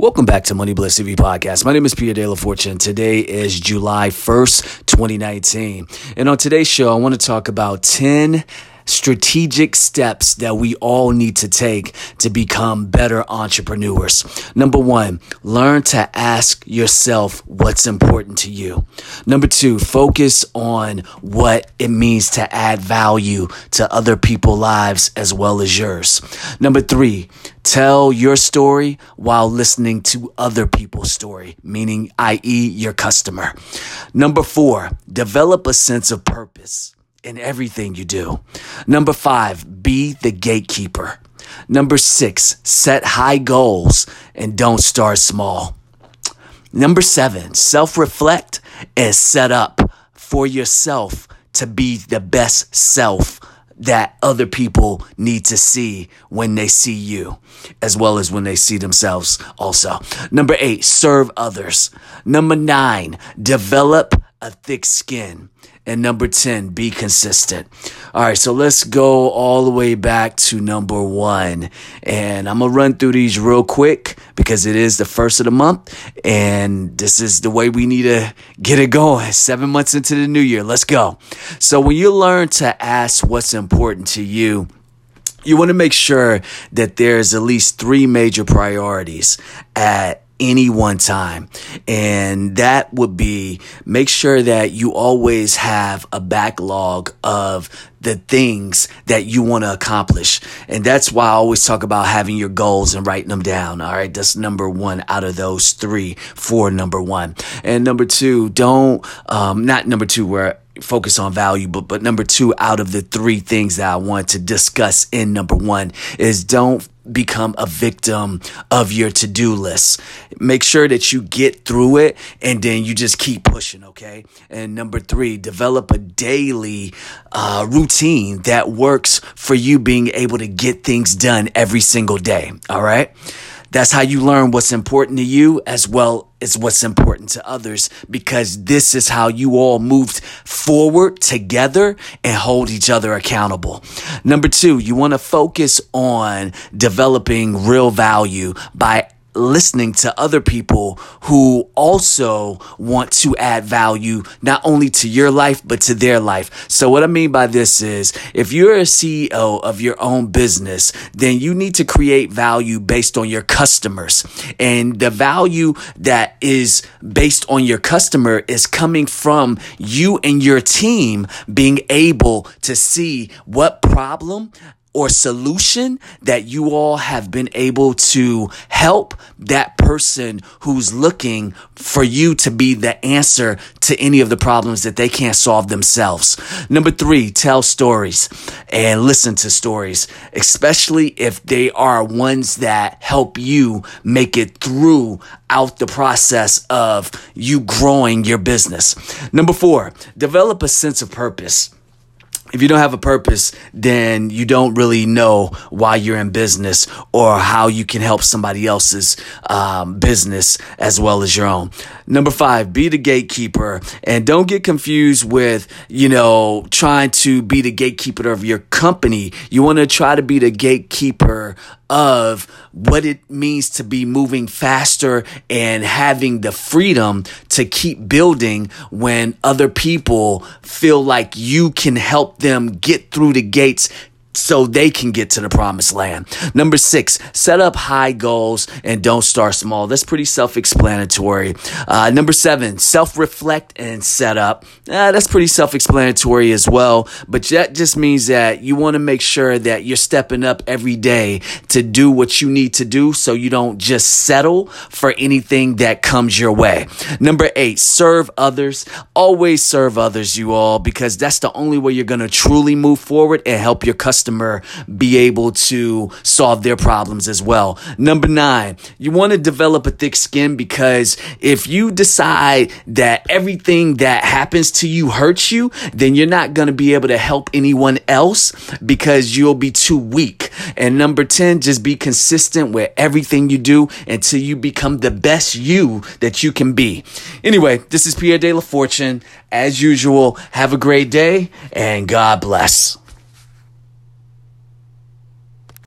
Welcome back to Money Bliss TV podcast. My name is Pierre De La Fortune. Today is July 1st, 2019. And on today's show, I want to talk about 10 strategic steps that we all need to take to become better entrepreneurs. Number one, learn to ask yourself what's important to you. Number two, focus on what it means to add value to other people's lives as well as yours. Number three, tell your story while listening to other people's story, meaning, i.e., your customer. Number four, develop a sense of purpose in everything you do. Number five, be the gatekeeper. Number six, set high goals and don't start small. Number seven, self reflect and set up for yourself to be the best self that other people need to see when they see you, as well as when they see themselves also. Number eight, serve others. Number nine, develop a thick skin. And number 10, be consistent. All right, so let's go all the way back to number one. And I'm going to run through these real quick because it is the first of the month. And this is the way we need to get it going. Seven months into the new year. Let's go. So when you learn to ask what's important to you, you want to make sure that there's at least three major priorities at any one time. And that would be make sure that you always have a backlog of the things that you want to accomplish. And that's why I always talk about having your goals and writing them down. All right. That's number one out of those three for number one. And number two, don't, um, not number two where focus on value, but, but number two out of the three things that I want to discuss in number one is don't become a victim of your to-do list. Make sure that you get through it and then you just keep pushing, okay? And number three, develop a daily uh, routine that works for you being able to get things done every single day, all right? That's how you learn what's important to you as well as what's important to others because this is how you all moved forward together and hold each other accountable. Number two, you want to focus on developing real value by listening to other people who also want to add value not only to your life but to their life. So what I mean by this is if you're a CEO of your own business, then you need to create value based on your customers. And the value that is based on your customer is coming from you and your team being able to see what problem or solution that you all have been able to help that person who's looking for you to be the answer to any of the problems that they can't solve themselves. Number three, tell stories and listen to stories, especially if they are ones that help you make it through out the process of you growing your business. Number four, develop a sense of purpose if you don't have a purpose, then you don't really know why you're in business or how you can help somebody else's um, business as well as your own. Number five, be the gatekeeper and don't get confused with, you know, trying to be the gatekeeper of your company. You want to try to be the gatekeeper of what it means to be moving faster and having the freedom to keep building when other people feel like you can help them get through the gates so they can get to the promised land. Number six, set up high goals and don't start small. That's pretty self explanatory. Uh, number seven, self reflect and set up. Uh, that's pretty self explanatory as well. But that just means that you want to make sure that you're stepping up every day to do what you need to do so you don't just settle for anything that comes your way. Number eight, serve others. Always serve others, you all, because that's the only way you're going to truly move forward and help your customers customer be able to solve their problems as well. Number nine, you want to develop a thick skin because if you decide that everything that happens to you hurts you, then you're not going to be able to help anyone else because you'll be too weak. And number 10, just be consistent with everything you do until you become the best you that you can be. Anyway, this is Pierre De La Fortune. As usual, have a great day and God bless.